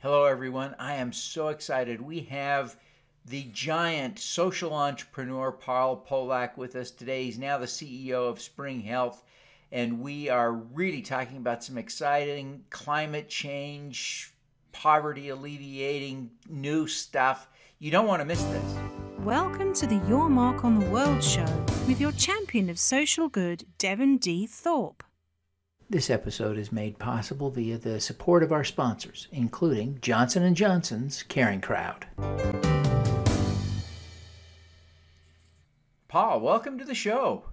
Hello, everyone. I am so excited. We have the giant social entrepreneur Paul Polak with us today. He's now the CEO of Spring Health, and we are really talking about some exciting climate change, poverty alleviating new stuff. You don't want to miss this. Welcome to the Your Mark on the World show with your champion of social good, Devin D. Thorpe. This episode is made possible via the support of our sponsors, including Johnson & Johnson's Caring Crowd. Paul, welcome to the show.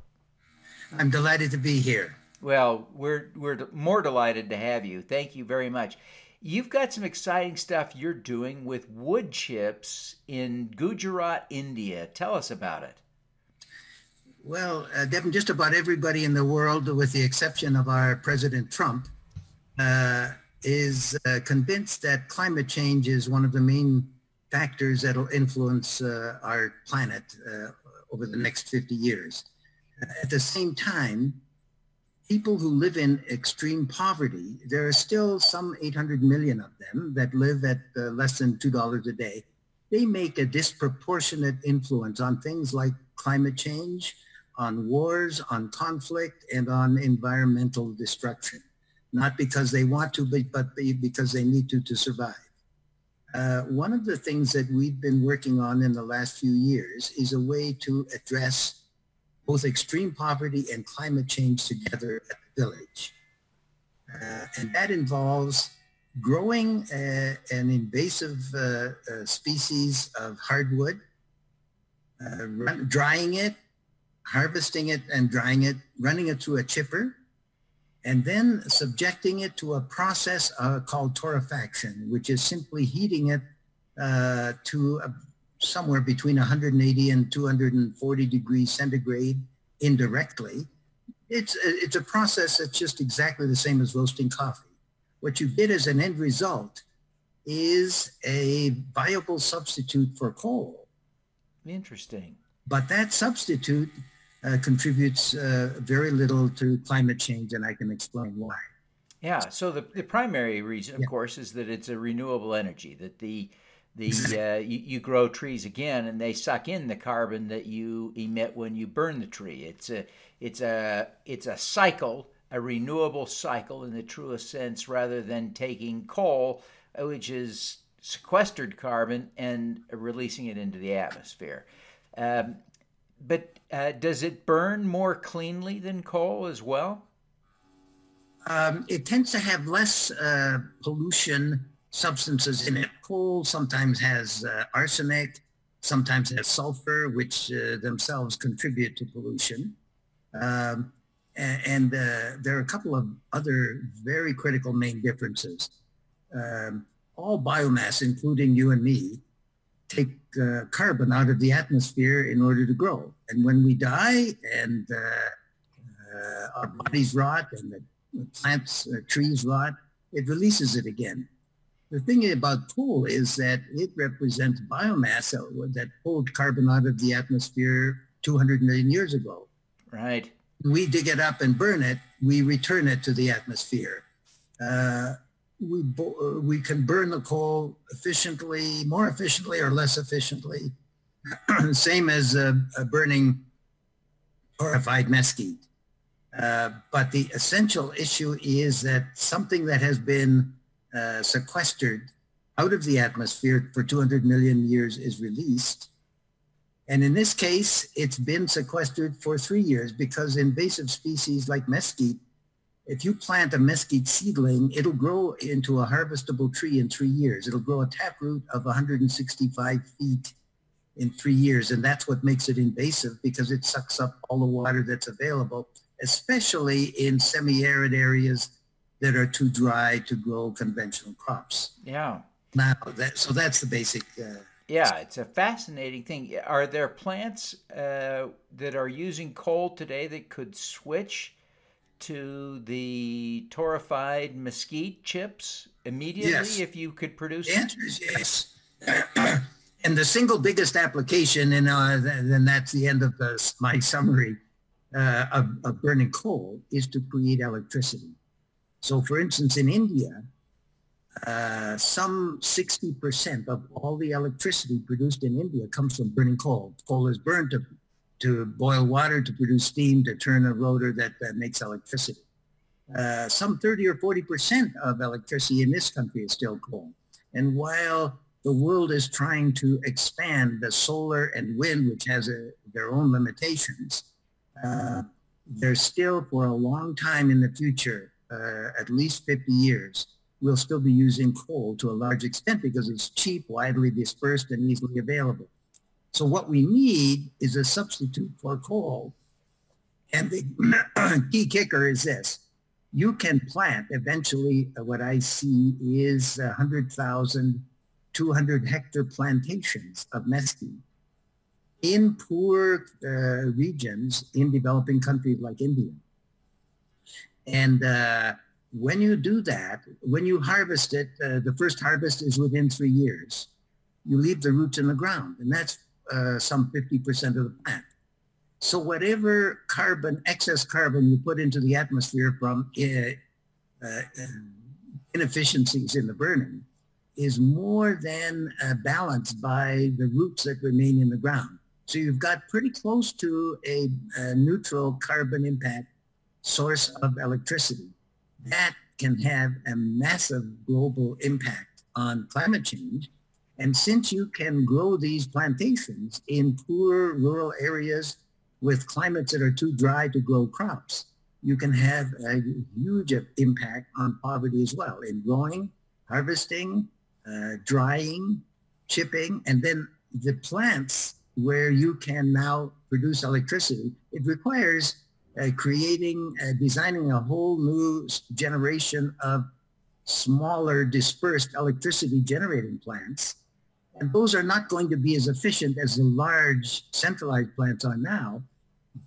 I'm delighted to be here. Well, we're we're more delighted to have you. Thank you very much. You've got some exciting stuff you're doing with wood chips in Gujarat, India. Tell us about it. Well, uh, Devin, just about everybody in the world, with the exception of our President Trump, uh, is uh, convinced that climate change is one of the main factors that will influence uh, our planet uh, over the next 50 years. At the same time, people who live in extreme poverty, there are still some 800 million of them that live at uh, less than $2 a day. They make a disproportionate influence on things like climate change, on wars, on conflict, and on environmental destruction. Not because they want to, but because they need to to survive. Uh, one of the things that we've been working on in the last few years is a way to address both extreme poverty and climate change together at the village. Uh, and that involves growing uh, an invasive uh, uh, species of hardwood, uh, drying it, harvesting it and drying it, running it through a chipper, and then subjecting it to a process uh, called torrefaction, which is simply heating it uh, to a, somewhere between 180 and 240 degrees centigrade indirectly. It's, it's a process that's just exactly the same as roasting coffee. What you get as an end result is a viable substitute for coal. Interesting. But that substitute uh, contributes uh, very little to climate change, and I can explain why. Yeah. So the, the primary reason, of yeah. course, is that it's a renewable energy. That the the uh, you, you, grow trees again, and they suck in the carbon that you emit when you burn the tree. It's a it's a it's a cycle, a renewable cycle in the truest sense, rather than taking coal, uh, which is sequestered carbon, and releasing it into the atmosphere. Um, but uh, does it burn more cleanly than coal as well? Um, it tends to have less uh, pollution substances in it. Coal sometimes has uh, arsenic, sometimes has sulfur, which uh, themselves contribute to pollution. Um, and, uh, there are a couple of other very critical main differences. Um, all biomass, including you and me, take uh, carbon out of the atmosphere in order to grow. And when we die and uh, uh, our bodies rot and the plants, uh, trees rot, it releases it again. The thing about coal is that it represents biomass that pulled carbon out of the atmosphere 200 million years ago. Right. We dig it up and burn it, we return it to the atmosphere. Uh, we, uh, we can burn the coal efficiently, more efficiently or less efficiently. Same as uh, uh, burning torrefied mesquite. Uh, but the essential issue is that something that has been uh, sequestered out of the atmosphere for 200 million years is released. And in this case, it's been sequestered for three years because invasive species like mesquite if you plant a mesquite seedling, it'll grow into a harvestable tree in three years. It'll grow a taproot of 165 feet in three years. And that's what makes it invasive because it sucks up all the water that's available, especially in semi-arid areas that are too dry to grow conventional crops. Yeah. Now, that, so that's the basic. Uh, yeah, it's a fascinating thing. Are there plants uh, that are using coal today that could switch to the torrefied mesquite chips immediately yes. if you could produce the answer is yes and the single biggest application and uh, then that's the end of the, my summary uh, of, of burning coal is to create electricity so for instance in india uh, some 60% of all the electricity produced in India comes from burning coal. Coal is burned to, to boil water, to produce steam, to turn a rotor that, makes electricity. Uh, some 30 or 40% of electricity in this country is still coal. And while the world is trying to expand the solar and wind, which has a, their own limitations, uh, there's still for a long time in the future, uh, at least 50 years, we'll still be using coal to a large extent because it's cheap, widely dispersed, and easily available. So what we need is a substitute for coal. And the key kicker is this. You can plant eventually uh, what I see is 100,000, 200 hectare plantations of mesquite in poor uh, regions in developing countries like India. And uh, when you do that, when you harvest it, uh, the first harvest is within three years. You leave the roots in the ground, and that's uh, some 50% of the plant. So whatever carbon, excess carbon you put into the atmosphere from uh, uh inefficiencies in the burning is more than uh, balanced by the roots that remain in the ground. So you've got pretty close to a, a neutral carbon impact source of electricity. That can have a massive global impact on climate change. And since you can grow these plantations in poor rural areas with climates that are too dry to grow crops, you can have a huge impact on poverty as well in growing, harvesting, uh, drying, chipping, and then the plants where you can now produce electricity. It requires uh, creating, uh, designing a whole new generation of smaller dispersed electricity generating plants. And those are not going to be as efficient as the large centralized plants are now,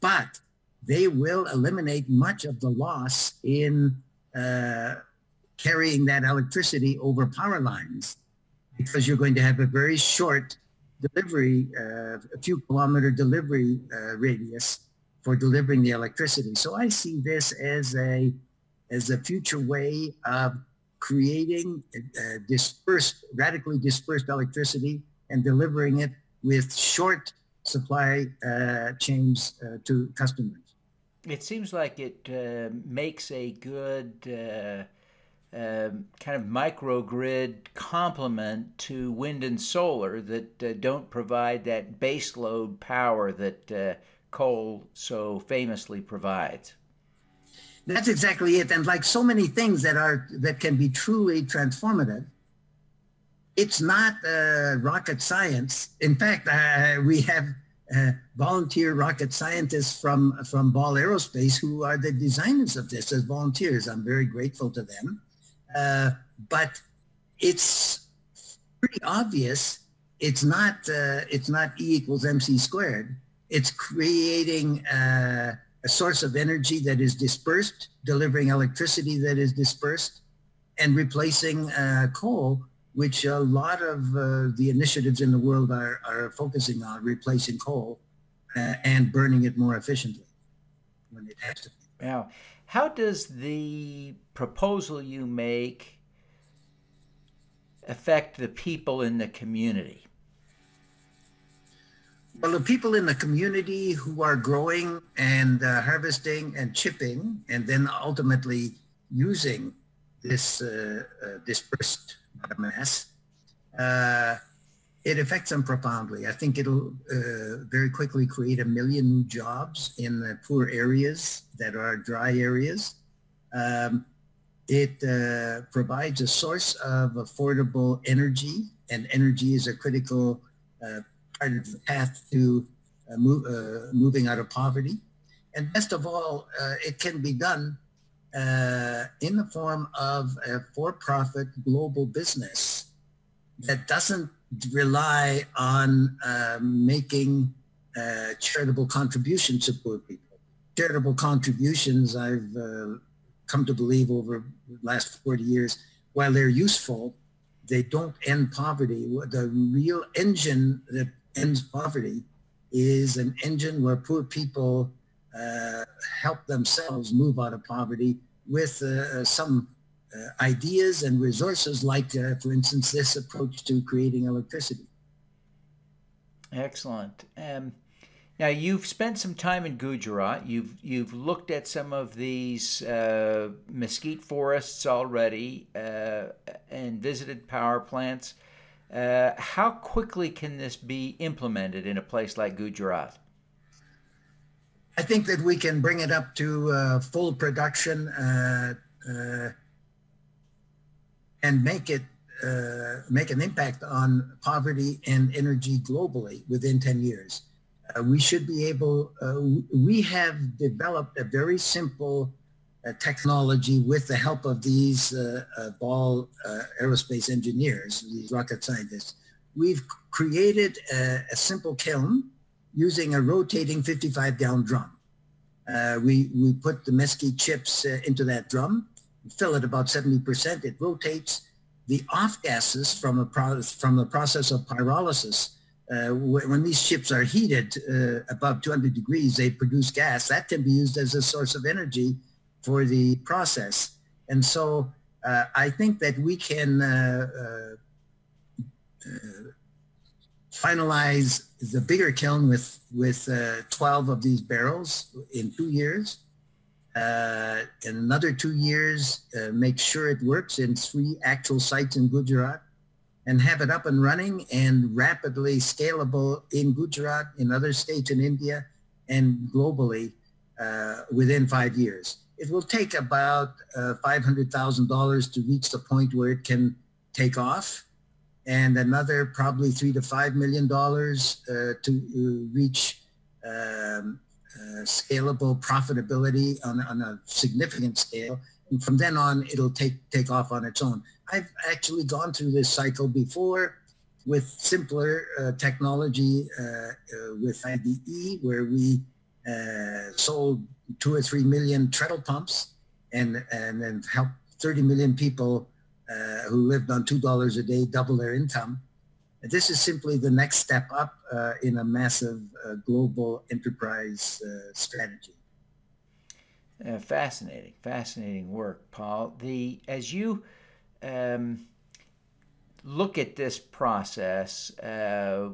but they will eliminate much of the loss in uh, carrying that electricity over power lines because you're going to have a very short delivery, uh, a few kilometer delivery uh, radius for delivering the electricity. So I see this as a as a future way of creating uh, dispersed, radically dispersed electricity and delivering it with short supply uh, chains uh, to customers. It seems like it uh, makes a good um, kind of microgrid complement to wind and solar that uh, don't provide that baseload power that uh, coal so famously provides. That's exactly it. And like so many things that are that can be truly transformative, it's not uh, rocket science. In fact, uh, we have uh, volunteer rocket scientists from from Ball Aerospace who are the designers of this as volunteers. I'm very grateful to them. Uh, but it's pretty obvious. It's not. Uh, it's not E equals mc squared. It's creating uh, a source of energy that is dispersed, delivering electricity that is dispersed, and replacing uh, coal, which a lot of uh, the initiatives in the world are, are focusing on, replacing coal and burning it more efficiently when it has to. Now, how does the proposal you make affect the people in the community? Well, the people in the community who are growing and uh, harvesting and chipping and then ultimately using this uh, uh, dispersed mass, uh, it affects them profoundly. I think it'll uh, very quickly create a million new jobs in the poor areas that are dry areas. Um, it uh, provides a source of affordable energy, and energy is a critical part of the path to uh, move, uh, moving out of poverty. And best of all, uh, it can be done in the form of a for-profit global business that doesn't rely on uh, making uh, charitable contributions to poor people. Charitable contributions, I've uh, come to believe over the last 40 years, while they're useful, they don't end poverty. The real engine that ends poverty is an engine where poor people uh, help themselves move out of poverty with uh, some uh, ideas and resources like, uh, for instance, this approach to creating electricity. Excellent. Um, now you've spent some time in Gujarat. You've you've looked at some of these uh, mesquite forests already uh, and visited power plants. Uh, how quickly can this be implemented in a place like Gujarat? I think that we can bring it up to uh, full production uh, uh, and make it uh, make an impact on poverty and energy globally within 10 years. Uh, we should be able, we have developed a very simple technology with the help of these uh, uh, Ball aerospace engineers, these rocket scientists. We've created a, a simple kiln using a rotating 55 gallon drum. we, we put the mesquite chips into that drum, fill it about 70%, it rotates, the off gases from, a pro- from the process of pyrolysis, uh, when these chips are heated uh, above 200 degrees, they produce gas. That can be used as a source of energy for the process. And so uh, I think that we can uh, uh, uh, finalize the bigger kiln with, with 12 of these barrels in two years uh, in another two years, uh, make sure it works in three actual sites in Gujarat and have it up and running and rapidly scalable in Gujarat, in other states in India, and globally uh, within five years. It will take about uh, $500,000 to reach the point where it can take off and another probably three to five million dollars uh, to uh, reach um, uh, scalable profitability on, on a significant scale. And from then on, it'll take, take off on its own. I've actually gone through this cycle before with simpler uh, technology uh, uh with IDE, where we uh, sold two or three million treadle pumps and, and helped 30 million people who lived on $2 a day double their income. This is simply the next step up uh, in a massive uh, global enterprise uh, strategy. Uh, fascinating, fascinating work, Paul. The as you um, look at this process, uh,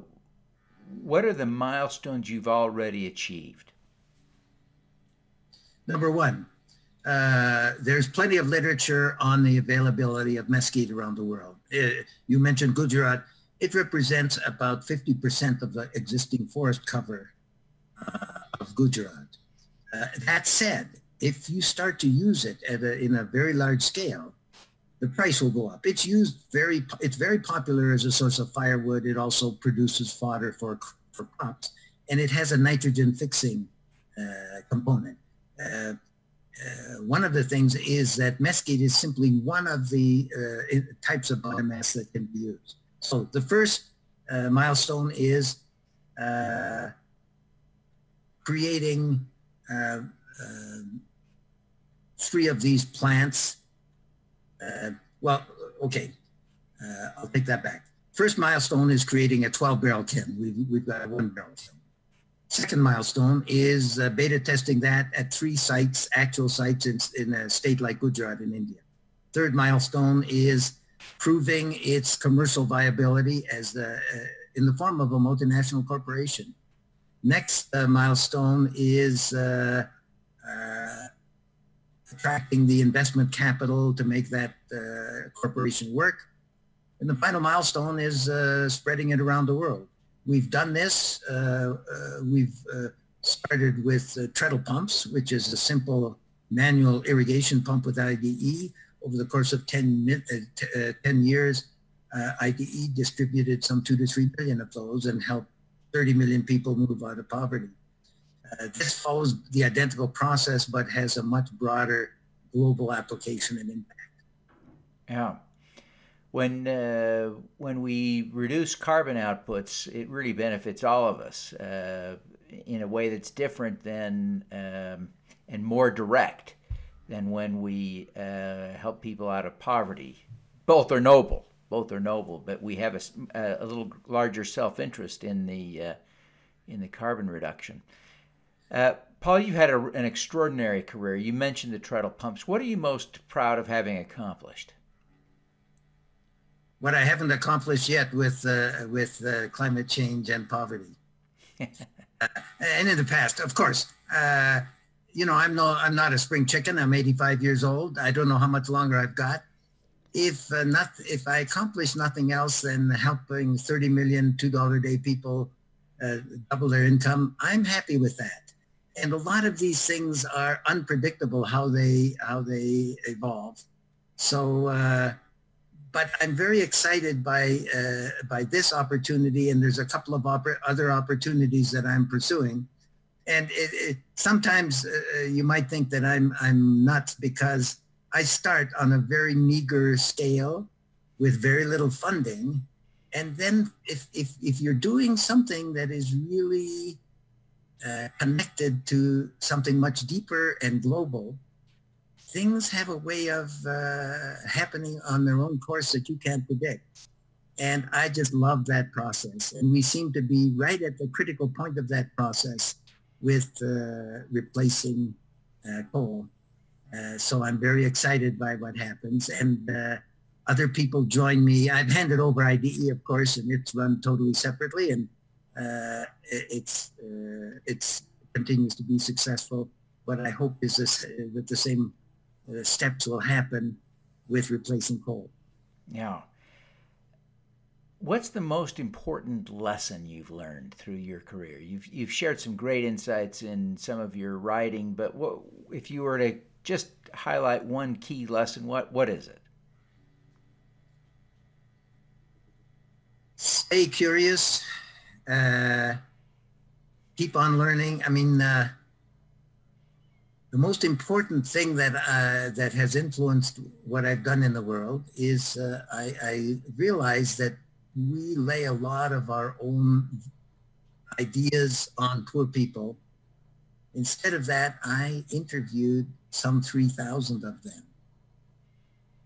what are the milestones you've already achieved? Number one, uh, there's plenty of literature on the availability of mesquite around the world. you mentioned Gujarat it represents about 50% of the existing forest cover uh, of Gujarat. Uh, that said, if you start to use it a, in a very large scale, the price will go up. It's used very, it's very popular as a source of firewood. It also produces fodder for, for crops, and it has a nitrogen fixing uh, component. Uh, uh, one of the things is that mesquite is simply one of the uh, types of biomass that can be used. So the first uh, milestone is creating um, three of these plants. Well, okay, I'll take that back. First milestone is creating a 12 barrel kiln. We've, we've got a one barrel kiln. Second milestone is uh, beta testing that at three sites, actual sites in, in a state like Gujarat in India. Third milestone is proving its commercial viability as the, uh, in the form of a multinational corporation. Next uh, milestone is uh, uh attracting the investment capital to make that uh, corporation work. And the final milestone is spreading it around the world. We've done this. we've started with treadle pumps, which is a simple manual irrigation pump with IDE over the course of 10, uh, uh, 10 years, uh, IDE distributed some two to three billion of those and helped 30 million people move out of poverty. Uh, this follows the identical process, but has a much broader global application and impact. Yeah. When, uh, when we reduce carbon outputs, it really benefits all of us uh, in a way that's different than um, and more direct than when we uh, help people out of poverty. Both are noble. Both are noble, but we have a, a little larger self-interest in the uh, in the carbon reduction. Uh, Paul, you've had a, an extraordinary career. You mentioned the treadle pumps. What are you most proud of having accomplished? What I haven't accomplished yet with uh, with uh, climate change and poverty, uh, and in the past, of course. Uh, you know, I'm no, I'm not a spring chicken. I'm 85 years old. I don't know how much longer I've got. If uh, not, if I accomplish nothing else than helping 30 million two dollar a day people uh, double their income, I'm happy with that and a lot of these things are unpredictable how they how they evolve. So, uh, but I'm very excited by uh, by this opportunity, and there's a couple of oppor- other opportunities that I'm pursuing. And it, it, sometimes uh, you might think that I'm I'm nuts because I start on a very meager scale with very little funding, and then if if if you're doing something that is really uh, connected to something much deeper and global, things have a way of uh, happening on their own course that you can't predict. And I just love that process. And we seem to be right at the critical point of that process with uh, replacing uh, coal. Uh, so I'm very excited by what happens. And other people join me. I've handed over IDE, of course, and it's run totally separately. And uh, it's uh, it's continues to be successful. What I hope is this, that the same uh, steps will happen with replacing coal. Yeah. What's the most important lesson you've learned through your career? You've you've shared some great insights in some of your writing, but what if you were to just highlight one key lesson? What what is it? Stay curious uh, keep on learning. I mean, uh, the most important thing that uh, that has influenced what I've done in the world is uh, I, I realize that we lay a lot of our own ideas on poor people. Instead of that, I interviewed some 3,000 of them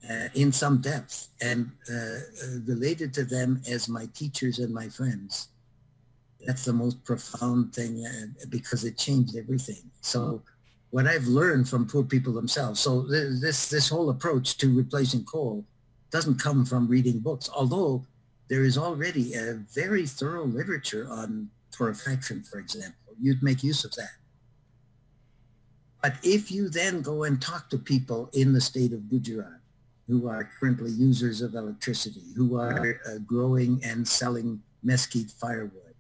uh, in some depth and uh, related to them as my teachers and my friends that's the most profound thing uh, because it changed everything. So what I've learned from poor people themselves. So th- this this whole approach to replacing coal doesn't come from reading books, although there is already a very thorough literature on torrefaction, for example. You'd make use of that. But if you then go and talk to people in the state of Gujarat who are currently users of electricity, who are uh, growing and selling mesquite firewood,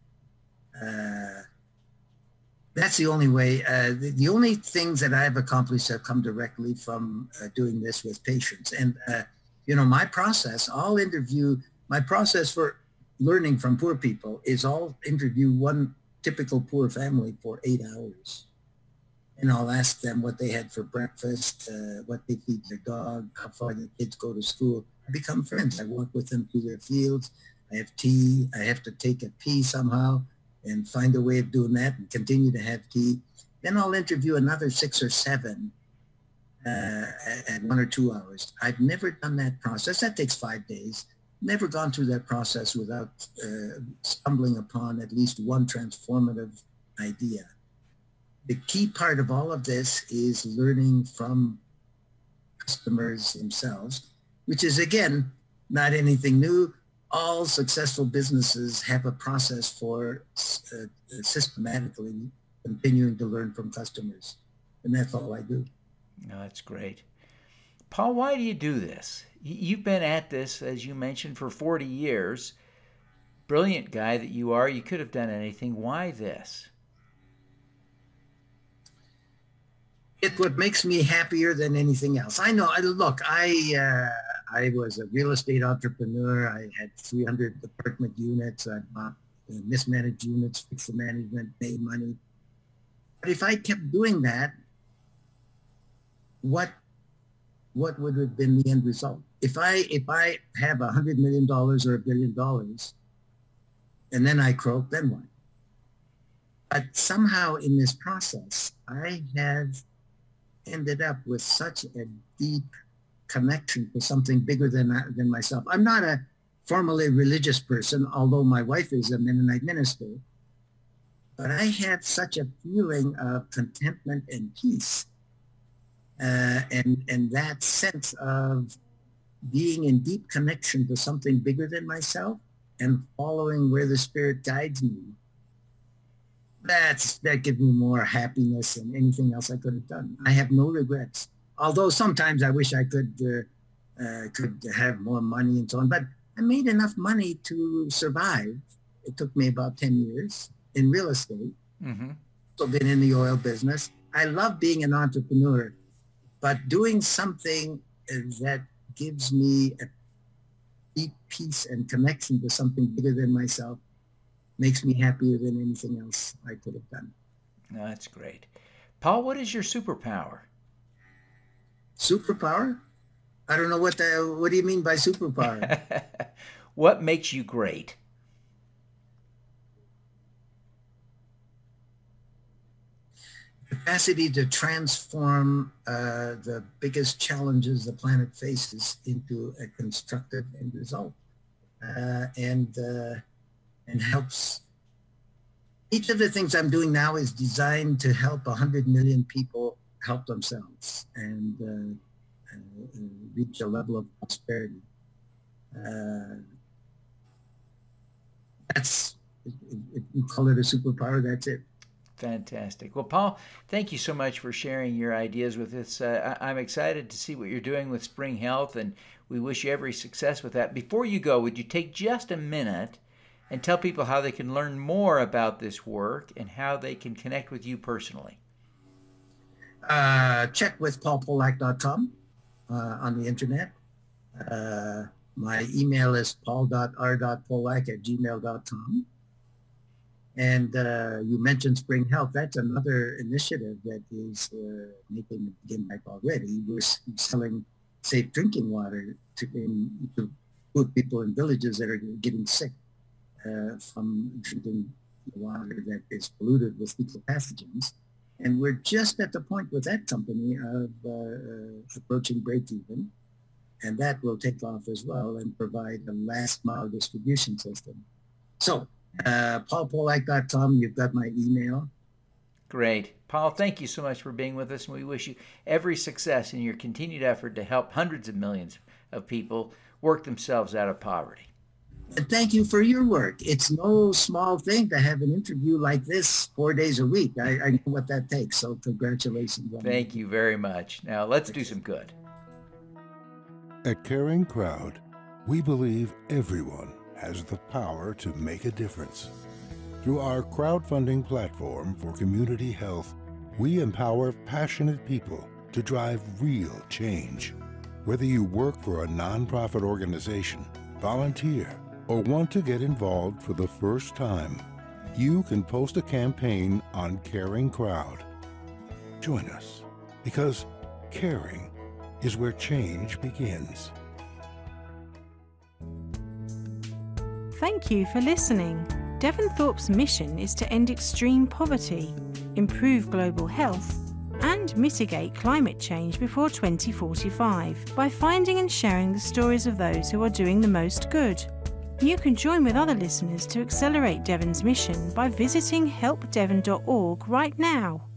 uh, that's the only way. Uh, the, the, only things that I've accomplished have come directly from uh, doing this with patients. And, uh, you know, my process, I'll interview, my process for learning from poor people is I'll interview one typical poor family for eight hours. And I'll ask them what they had for breakfast, uh, what they feed their dog, how far their kids go to school. I become friends. I walk with them through their fields. I have tea. I have to take a pee somehow and find a way of doing that and continue to have tea. Then I'll interview another six or seven uh, at one or two hours. I've never done that process. That takes five days. Never gone through that process without uh, stumbling upon at least one transformative idea. The key part of all of this is learning from customers themselves, which is again, not anything new all successful businesses have a process for uh, systematically continuing to learn from customers. And that's all I do. No, that's great. Paul, why do you do this? You've been at this, as you mentioned, for 40 years. Brilliant guy that you are, you could have done anything. Why this? It's what makes me happier than anything else. I know. I Look, I uh, I was a real estate entrepreneur. I had 300 apartment units. I bought uh, mismanaged units, fixed the management, made money. But if I kept doing that, what what would have been the end result? If I if I have a hundred million dollars or a billion dollars, and then I croak, then what? But somehow in this process, I have ended up with such a deep connection to something bigger than than myself. I'm not a formally religious person, although my wife is a Mennonite minister. but I had such a feeling of contentment and peace. Uh, and, and that sense of being in deep connection to something bigger than myself and following where the spirit guides me. That's, that gives me more happiness than anything else I could have done. I have no regrets. Although sometimes I wish I could, uh, uh, could have more money and so on, but I made enough money to survive. It took me about 10 years in real estate. Mm-hmm. So been in the oil business. I love being an entrepreneur, but doing something that gives me a deep peace and connection to something bigger than myself makes me happier than anything else I could have done. No, that's great. Paul, what is your superpower? Superpower? I don't know what the, what do you mean by superpower? what makes you great? capacity to transform uh, the biggest challenges the planet faces into a constructive end result uh, and uh, and helps each of the things I'm doing now is designed to help 100 million people help themselves and uh, uh, reach a level of prosperity. Uh, that's, if you call it a superpower, that's it. Fantastic. Well, Paul, thank you so much for sharing your ideas with us. Uh, I- am excited to see what you're doing with Spring Health, and we wish you every success with that. Before you go, would you take just a minute and tell people how they can learn more about this work and how they can connect with you personally? Uh, check with paulpolak.com uh, on the internet. Uh, my email is paul.r.polak at gmail.com. And uh, you mentioned Spring Health. That's another initiative that is uh, making a impact already. We're selling safe drinking water to, in, to people in villages that are getting sick uh, from drinking water that is polluted with fecal pathogens. And we're just at the point with that company of uh, uh, approaching break even. And that will take off as well and provide a last mile distribution system. So uh, paulpolak.com. You've got my email. Great. Paul, thank you so much for being with us, and we wish you every success in your continued effort to help hundreds of millions of people work themselves out of poverty. And thank you for your work. It's no small thing to have an interview like this four days a week. I, I know what that takes, so congratulations. Thank you very much. Now let's do some good. At Caring Crowd, we believe everyone has the power to make a difference. Through our crowdfunding platform for community health, we empower passionate people to drive real change. Whether you work for a nonprofit organization, volunteer, or want to get involved for the first time, you can post a campaign on Caring Crowd. Join us because caring is where change begins. Thank you for listening. Devin Thorpe's mission is to end extreme poverty, improve global health, and mitigate climate change before 2045 by finding and sharing the stories of those who are doing the most good. You can join with other listeners to accelerate Devin's mission by visiting helpdevin.org right now.